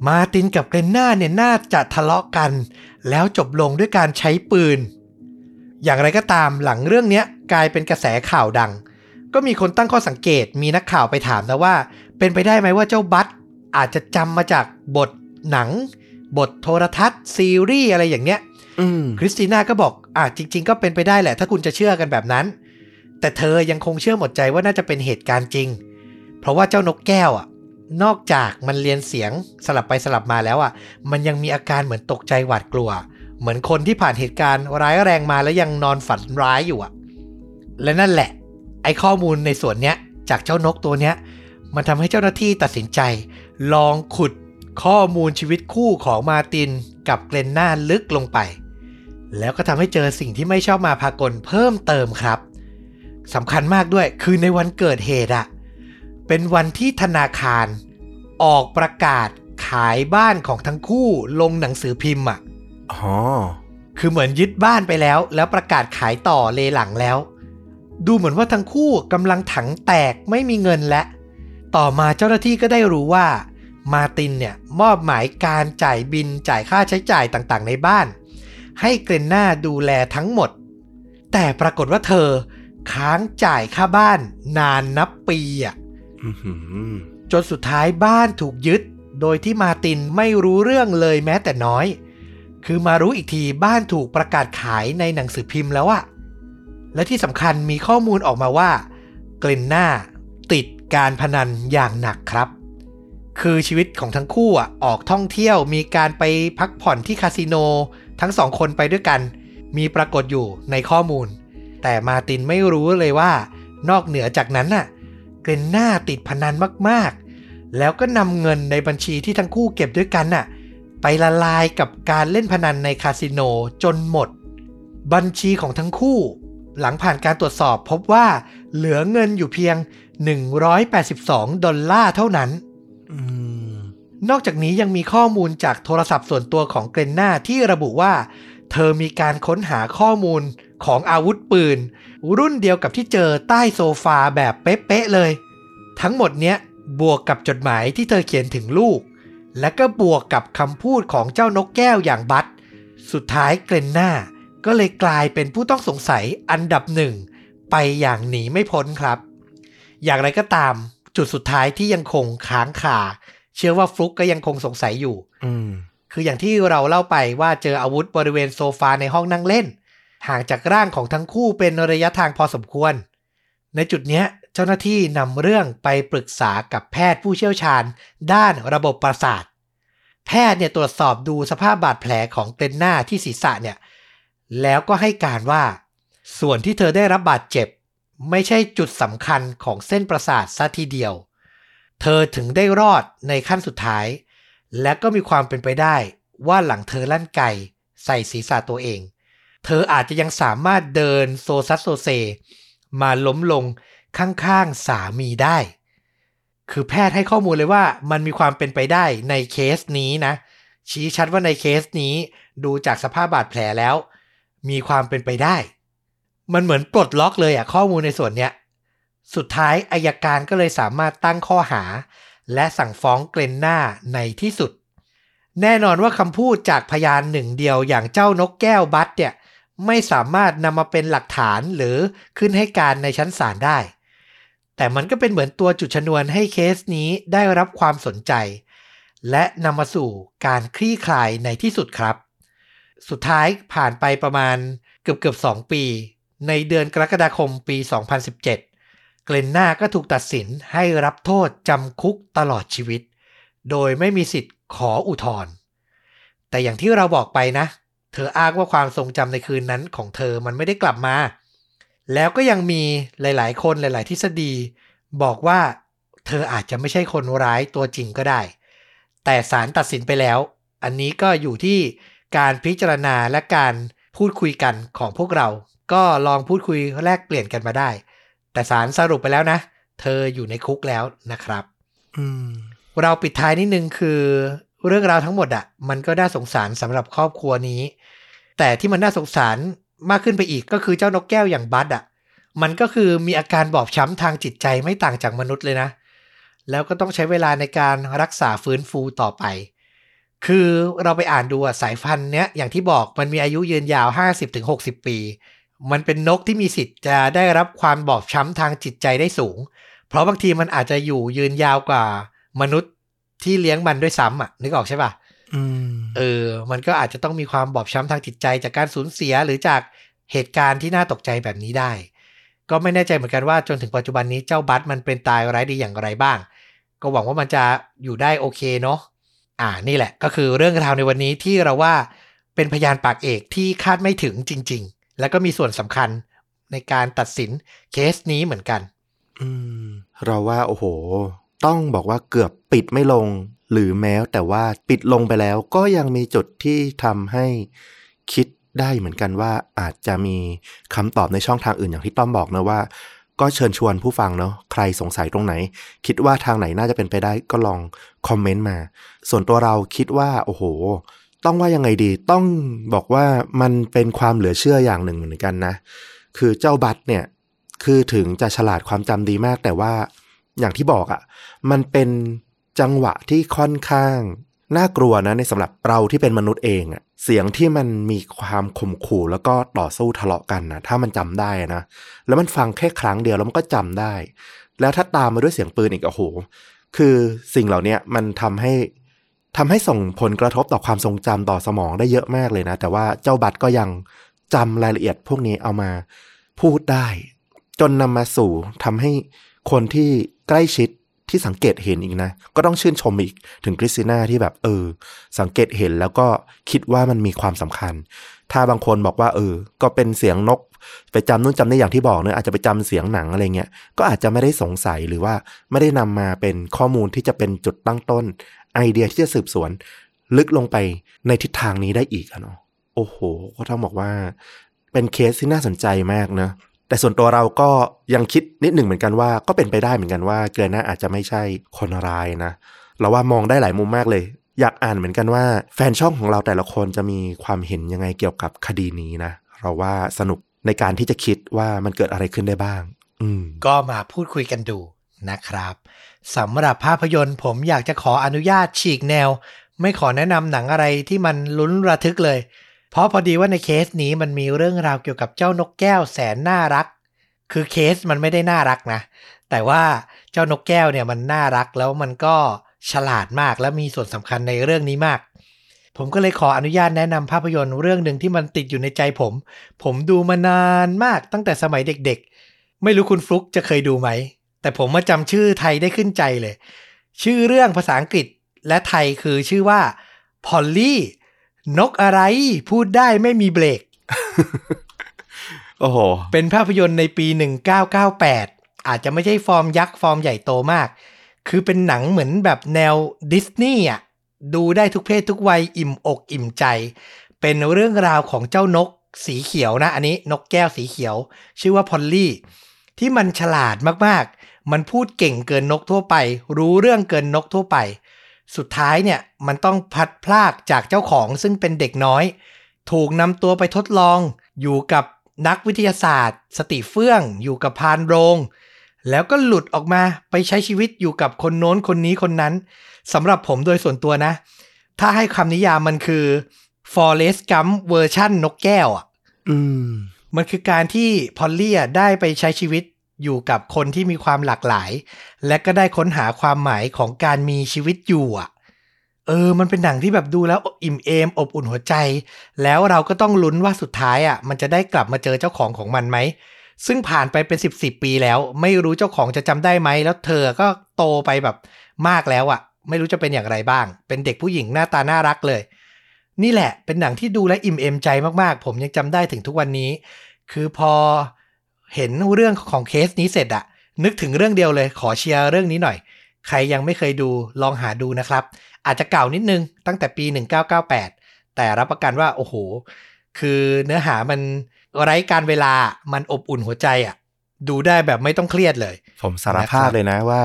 มาตินกับเกรนน่าเนี่ยน่าจะทะเลาะกัน แล้วจบลงด้วยการใช้ปืน อย่างไรก็ตามหลังเรื่องนี้กลายเป็นกระแสข่าวดัง ก็มีคนตั้งข้อสังเกตมีนักข่าวไปถามนะว่า เป็นไปได้ไหมว่าเจ้าบัตอาจจะจำมาจากบทหนัง บทโทรทัศน์ซีรีส์อะไรอย่างเนี้ย คริสติน่าก็บอกอะจริง ๆ ก็เป็นไปได้แหละ ถ้าคุณจะเชื่อกันแบบนั้น แต่เธอยังคงเชื่อหมดใจว่าน่าจะเป็นเหตุการณ์จริง เพราะว่าเจ้านกแก้วอะ นอกจากมันเรียนเสียงสลับไปสลับมาแล้วอะ มันยังมีอาการเหมือนตกใจหวาดกลัว เหมือนคนที่ผ่านเหตุการณ์ร้ายแรงมาแล้วยังนอนฝันร้ายอยู่อะ และนั่นแหละ ไอ้ข้อมูลในส่วนเนี้ยจากเจ้านกตัวเนี้ย มันทำให้เจ้าหน้าที่ตัดสินใจ ลองขุดข้อมูลชีวิตคู่ของมาตินกับเกรนน่าลึกลงไป แล้วก็ทำให้เจอสิ่งที่ไม่ชอบมาพากลเพิ่มเติมครับสำคัญมากด้วยคือในวันเกิดเหตุอะเป็นวันที่ธนาคารออกประกาศขายบ้านของทั้งคู่ลงหนังสือพิมพ์อะอ๋อคือเหมือนยึดบ้านไปแล้ว แล้วประกาศขายต่อเลหลังแล้ว ดูเหมือนว่าทั้งคู่กำลังถังแตกไม่มีเงินและ ต่อมาเจ้าหน้าที่ก็ได้รู้ว่า มาร์ตินเนี่ยมอบหมายการจ่ายบินจ่ายค่าใช้จ่ายต่างๆ ในบ้าน ให้เกรนน่าดูแลทั้งหมด แต่ปรากฏว่าเธอค้างจ่ายค่าบ้านนานนับปีอะอือหือจนสุดท้ายบ้านถูกยึด โดยที่มาร์ตินไม่รู้เรื่องเลยแม้แต่น้อย คือมารู้อีกทีบ้านถูกประกาศขายในหนังสือพิมพ์แล้วอะและที่สำคัญมีข้อมูลออกมาว่า เกรนน่าติดการพนันอย่างหนักครับ คือชีวิตของทั้งคู่อะออกท่องเที่ยวมีการไปพักผ่อนที่คาสิโน ทั้งสองคนไปด้วยกัน มีปรากฏอยู่ในข้อมูล แต่มาตินไม่รู้เลยว่านอกเหนือจากนั้นน่ะเกรนน่าติดพนันมากๆ แล้วก็นำเงินในบัญชีที่ทั้งคู่เก็บด้วยกันน่ะไปละลายกับการเล่นพนันในคาสิโนจนหมด บัญชีของทั้งคู่ หลังผ่านการตรวจสอบพบว่าเหลือเงินอยู่เพียง 182 ดอลลาร์เท่านั้น อืม นอกจากนี้ยังมีข้อมูลจากโทรศัพท์ส่วนตัวของเกรนน่าที่ระบุว่า เธอมีการค้นหาข้อมูลของอาวุธปืน รุ่นเดียวกับที่เจอใต้โซฟาแบบเป๊ะๆเลย ทั้งหมดเนี้ยบวกกับจดหมายที่เธอเขียนถึงลูก และก็บวกกับคำพูดของเจ้านกแก้วอย่างบัตสุดท้ายเกรนน่าก็เลยกลายเป็นผู้ต้องสงสัยอันดับหนึ่ง ไปอย่างหนีไม่พ้นครับ อย่างไรก็ตามจุดสุดท้ายที่ยังคงค้างคา ชื่อว่าฟลุกก็ยังคงสงสัยอยู่ อืมคืออย่างที่เราเล่าไปว่าเจออาวุธบริเวณโซฟาในห้องนั่งเล่น ห่างจากร่างของทั้งคู่เป็นระยะทางพอสมควร ในจุดเนี้ยเจ้าหน้าที่นำเรื่องไปปรึกษากับแพทย์ผู้เชี่ยวชาญ ด้านระบบประสาท แพทย์เนี่ยตรวจสอบดูสภาพบาดแผลของเกรนหน้าที่ศีรษะเนี่ย แล้วก็ให้การว่า ส่วนที่เธอได้รับบาดเจ็บ ไม่ใช่จุดสำคัญของเส้นประสาทซะทีเดียว เธอถึงได้รอดในขั้นสุดท้าย และก็มีความเป็นไปได้ว่าหลังเธอลั่นไกใส่ศีรษะตัวเอง เธออาจจะยังสามารถเดินโซซัสโซเซ มาล้มลงข้างๆสามีได้ คือแพทย์ให้ข้อมูลเลยว่ามันมีความเป็นไปได้ในเคสนี้นะ ชี้ชัดว่าในเคสนี้ดูจากสภาพบาดแผลแล้ว มีความเป็นไปได้ มันเหมือนปลดล็อกเลยอะข้อมูลในส่วนเนี้ย สุดท้ายอายการก็เลยสามารถตั้งข้อหา และสั่งฟ้องเกรนนาในที่สุด แน่นอนว่าคำพูดจากพยานหนึ่งเดียวอย่างเจ้านกแก้วบัตเนี่ยไม่สามารถนำมาเป็นหลักฐานหรือขึ้นให้การในชั้นศาลได้ แต่มันก็เป็นเหมือนตัวจุดชนวนให้เคสนี้ได้รับความสนใจ และนำมาสู่การคลี่คลายในที่สุดครับ สุดท้ายผ่านไปประมาณเกือบเกือบ2ปี ในเดือนกรกฎาคมปี 2017 เกรนนาก็ถูกตัดสินให้รับโทษจำคุกตลอดชีวิต โดยไม่มีสิทธิ์ขออุทธรณ์แต่อย่างที่เราบอกไปนะ เธออ้างว่าความทรงจำในคืนนั้นของเธอมันไม่ได้กลับมา แล้วก็ยังมีหลาย ๆ คนหลาย ๆ ทฤษฎี บอกว่าเธออาจจะไม่ใช่คนร้ายตัวจริงก็ได้ แต่ศาลตัดสินไปแล้ว อันนี้ก็อยู่ที่การพิจารณาและการพูดคุยกันของพวกเรา ก็ลองพูดคุยแลกเปลี่ยนกันมาได้ แต่สารสรุปไปแล้วนะ เธออยู่ในคุกแล้วนะครับอืมเราปิดท้ายนิดนึงคือ เรื่องราวทั้งหมดอะ่ะมันก็น่าสงสารสำหรับครอบครัวนี้ แต่ที่มันน่าสงสารมากขึ้นไปอีกก็คือเจ้านกแก้วอย่างบัตอะ่ะมันก็คือมีอาการบอบช้ำทางจิตใจไม่ต่างจากมนุษย์เลยนะ แล้วก็ต้องใช้เวลาในการรักษาฟื้นฟูต่อไป คือเราไปอ่านดูอะสายพันธุ์เนี้ยอย่างที่บอกมันมีอายุยืนยาว 50-60 ปี มันเป็นนกที่มีสิทธิ์จะได้รับความบอบช้ำทางจิตใจได้สูง เพราะบางทีมันอาจจะอยู่ยืนยาวกว่ามนุษย์ที่เลี้ยงมันด้วยซ้ำอะนึกออกใช่ปะอืมเออ มันก็อาจจะต้องมีความบอบช้ำทางจิตใจจากการสูญเสียหรือจากเหตุการณ์ที่น่าตกใจแบบนี้ได้ ก็ไม่แน่ใจเหมือนกันว่าจนถึงปัจจุบันนี้เจ้าบัตมันเป็นตายร้ายดีอย่างไรบ้าง ก็หวังว่ามันจะอยู่ได้โอเคเนาะอ่านี่แหละ ก็คือเรื่องราวในวันนี้ที่เราว่าเป็นพยานปากเอกที่คาดไม่ถึงจริง ๆ แล้วก็มีส่วนสำคัญในการตัดสินเคสนี้เหมือนกัน อืม เราว่าโอ้โห ต้องบอกว่าเกือบปิดไม่ลง หรือแม้แต่ว่าปิดลงไปแล้วก็ยังมีจุดที่ทำให้คิดได้เหมือนกันว่าอาจจะมีคำตอบในช่องทางอื่นอย่างที่ต้อมบอกนะว่า ก็เชิญชวนผู้ฟังเนาะใครสงสัยตรงไหน คิดว่าทางไหนน่าจะเป็นไปได้ก็ลองคอมเมนต์มา ส่วนตัวเราคิดว่า โอ้โห ต้องว่ายังไงดี ต้องบอกว่ามันเป็นความเหลือเชื่ออย่างหนึ่งเหมือนกันนะ คือเจ้าบัตเนี่ยคือถึงจะฉลาดความจำดีมาก แต่ว่าอย่างที่บอกอะ่ะ มันเป็นจังหวะที่ค่อนข้างน่ากลัวนะในสำหรับเราที่เป็นมนุษย์เองอะเสียงที่มันมีความข่มขู่แล้วก็ต่อสู้ทะเลาะกันนะถ้ามันจำได้นะ แล้วมันฟังแค่ครั้งเดียวแล้วมันก็จำได้ แล้วถ้าตามมาด้วยเสียงปืนอีกโอ้โห คือสิ่งเหล่านี้มันทำให้ ทำให้ส่งผลกระทบต่อความทรงจำต่อสมองได้เยอะมากเลยนะ แต่ว่าเจ้าบัตรก็ยังจำรายละเอียดพวกนี้เอามาพูดได้ จนนำมาสู่ทำให้คนที่ใกล้ชิดที่สังเกตเห็นอีกนะ ก็ต้องชื่นชมอีกถึงคริสติน่าที่แบบเออ สังเกตเห็นแล้วก็คิดว่ามันมีความสำคัญ ถ้าบางคนบอกว่า เออ ก็เป็นเสียงนก ไปจำนู่นจำนี่อย่างที่บอกเนอะอาจจะไปจำเสียงหนังอะไรเงี้ยก็อาจจะไม่ได้สงสัยหรือว่าไม่ได้นำมาเป็นข้อมูลที่จะเป็นจุดตั้งต้น ไอเดียที่จะสืบสวน ลึกลงไปในทิศทางนี้ได้อีกอะเนาะโอ้โห ก็ต้องบอกว่า เป็นเคสที่น่าสนใจมากนะแต่ส่วนตัวเราก็ยังคิดนิดหนึ่งเหมือนกันว่า ก็เป็นไปได้เหมือนกันว่า เกรน่าอาจจะไม่ใช่คนร้ายนะเราว่ามองได้หลายมุมมากเลย อยากอ่านเหมือนกันว่า แฟนช่องของเราแต่ละคนจะมีความเห็นยังไงเกี่ยวกับคดีนี้นะเราว่าสนุกในการที่จะคิดว่ามันเกิดอะไรขึ้นได้บ้าง อืมก็มาพูดคุยกันดูนะครับ สำหรับภาพยนตร์ ผมอยากจะขออนุญาตฉีกแนว ไม่ขอแนะนำหนังอะไรที่มันลุ้นระทึกเลย เพราะพอดีว่าในเคสนี้มันมีเรื่องราวเกี่ยวกับเจ้านกแก้วแสนน่ารัก คือเคสมันไม่ได้น่ารักนะ แต่ว่าเจ้านกแก้วเนี่ยมันน่ารักแล้วมันก็ฉลาดมากและมีส่วนสำคัญในเรื่องนี้มาก ผมก็เลยขออนุญาตแนะนำภาพยนตร์เรื่องหนึ่งที่มันติดอยู่ในใจผม ผมดูมานานมากตั้งแต่สมัยเด็กๆ ไม่รู้คุณฟลุกจะเคยดูไหม แต่ผมมาจำชื่อไทยได้ขึ้นใจเลย ชื่อเรื่องภาษาอังกฤษและไทยคือชื่อว่าพอลลี่นกอะไร พูดได้ไม่มีเบรก โอ้โห เป็นภาพยนตร์ในปี 1998 อาจจะไม่ใช่ฟอร์มยักษ์ ฟอร์มใหญ่โตมาก คือเป็นหนังเหมือนแบบแนวดิสนีย์อะ ดูได้ทุกเพศทุกวัยอิ่มอกอิ่มใจ เป็นเรื่องราวของเจ้านกสีเขียวนะ อันนี้นกแก้วสีเขียว ชื่อว่าพอลลี่ ที่มันฉลาดมากๆ มันพูดเก่งเกินนกทั่วไป รู้เรื่องเกินนกทั่วไป สุดท้ายเนี่ยมันต้องพลัดพรากจากเจ้าของซึ่งเป็นเด็กน้อย ถูกนำตัวไปทดลอง อยู่กับนักวิทยาศาสตร์ สติเฟื่อง อยู่กับพานโรง แล้วก็หลุดออกมาไปใช้ชีวิตอยู่กับคนโน้นคนนี้คนนั้นสำหรับผมโดยส่วนตัวนะ ถ้าให้คำนิยามมันคือ Forest Gump เวอร์ชั่นนกแก้วอะ อืม มันคือการที่พอลลี่อะได้ไปใช้ชีวิต อยู่กับคนที่มีความหลากหลาย และก็ได้ค้นหาความหมายของการมีชีวิตอยู่อะเออ มันเป็นหนังที่แบบดูแล้วอิ่มเอม อบอุ่นหัวใจ แล้วเราก็ต้องลุ้นว่าสุดท้ายอะ มันจะได้กลับมาเจอเจ้าของของมันไหม ซึ่งผ่านไปเป็นสิบสิบปีแล้ว ไม่รู้เจ้าของจะจำได้ไหม แล้วเธอก็โตไปแบบมากแล้วอะ ไม่รู้จะเป็นอย่างไรบ้าง เป็นเด็กผู้หญิงหน้าตาน่ารักเลย นี่แหละเป็นหนังที่ดูและอิ่มเอมใจมากๆ ผมยังจำได้ถึงทุกวันนี้ คือพอ เห็นเรื่องของเคสนี้เสร็จอะนึกถึงเรื่องเดียวเลยขอเชียร์เรื่องนี้หน่อย ใครยังไม่เคยดูลองหาดูนะครับ อาจจะเก่านิดนึงตั้งแต่ปี 1998 แต่รับประกันว่าโอ้โห คือเนื้อหามันไร้การเวลามันอบอุ่นหัวใจอะดูได้แบบไม่ต้องเครียดเลย ผมสารภาพนะครับเลยนะว่า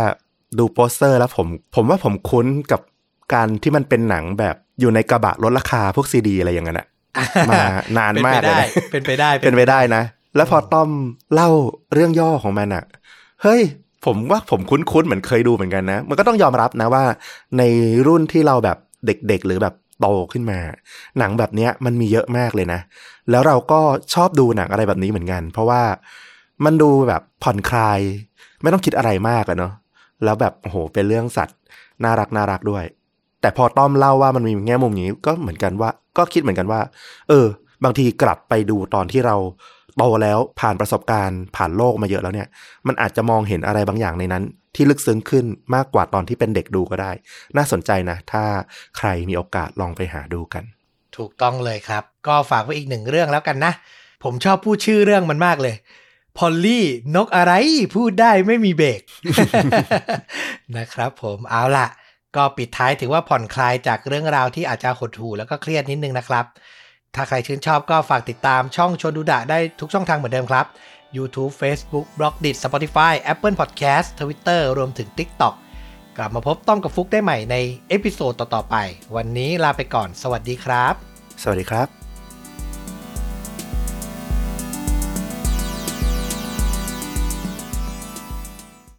ดูโปสเตอร์แล้วผมผมว่าผมคุ้นกับการที่มันเป็นหนังแบบอยู่ในกระบะลดราคาพวกซีดีอะไรอย่างนั้นอะมานานเป็นมาไปกเลยได้นะเป็นไปได้เป็นไปได้นะ แล้วพอต้อมเล่าเรื่องย่อของมันอะเฮ้ย ผมว่าผมคุ้นๆเหมือนเคยดูเหมือนกันนะ มันก็ต้องยอมรับนะว่า ในรุ่นที่เราแบบเด็กๆ หรือแบบโตขึ้นมา หนังแบบเนี้ยมันมีเยอะมากเลยนะ แล้วเราก็ชอบดูหนังอะไรแบบนี้เหมือนกัน เพราะว่ามันดูแบบผ่อนคลาย ไม่ต้องคิดอะไรมากอะเนาะแล้วแบบโอ้โหเป็นเรื่องสัตว์น่ารักน่ารักด้วย แต่พอต้อมเล่าว่ามันมีแง่มุมนี้ก็เหมือนกันว่า ก็คิดเหมือนกันว่า เออ บางทีกลับไปดูตอนที่เรา โตแล้วผ่านประสบการณ์ผ่านโลกมาเยอะแล้วเนี่ย มันอาจจะมองเห็นอะไรบางอย่างในนั้น ที่ลึกซึ้งขึ้นมากกว่าตอนที่เป็นเด็กดูก็ได้ น่าสนใจนะ ถ้าใครมีโอกาสลองไปหาดูกัน ถูกต้องเลยครับ ก็ฝากไว้อีกหนึ่งเรื่องแล้วกันนะ ผมชอบพูดชื่อเรื่องมันมากเลยพอลลี่นกอะไรพูดได้ไม่มีเบรกนะครับผมเอาล่ะ ก็ปิดท้ายถือว่าผ่อนคลายจากเรื่องราวที่อาจจะหดหู่แล้วก็เครียดนิดนึงนะครับ ถ้าใครชื่นชอบก็ฝากติดตามช่องชวนดูดะได้ทุกช่องทางเหมือนเดิมครับ YouTube Facebook b l o g d i t Spotify Apple Podcast Twitter รวมถึง TikTok กลับมาพบต้อมกับฟุกได้ใหม่ในเอพิโซดต่อๆไป วันนี้ลาไปก่อน สวัสดีครับ สวัสดีครับ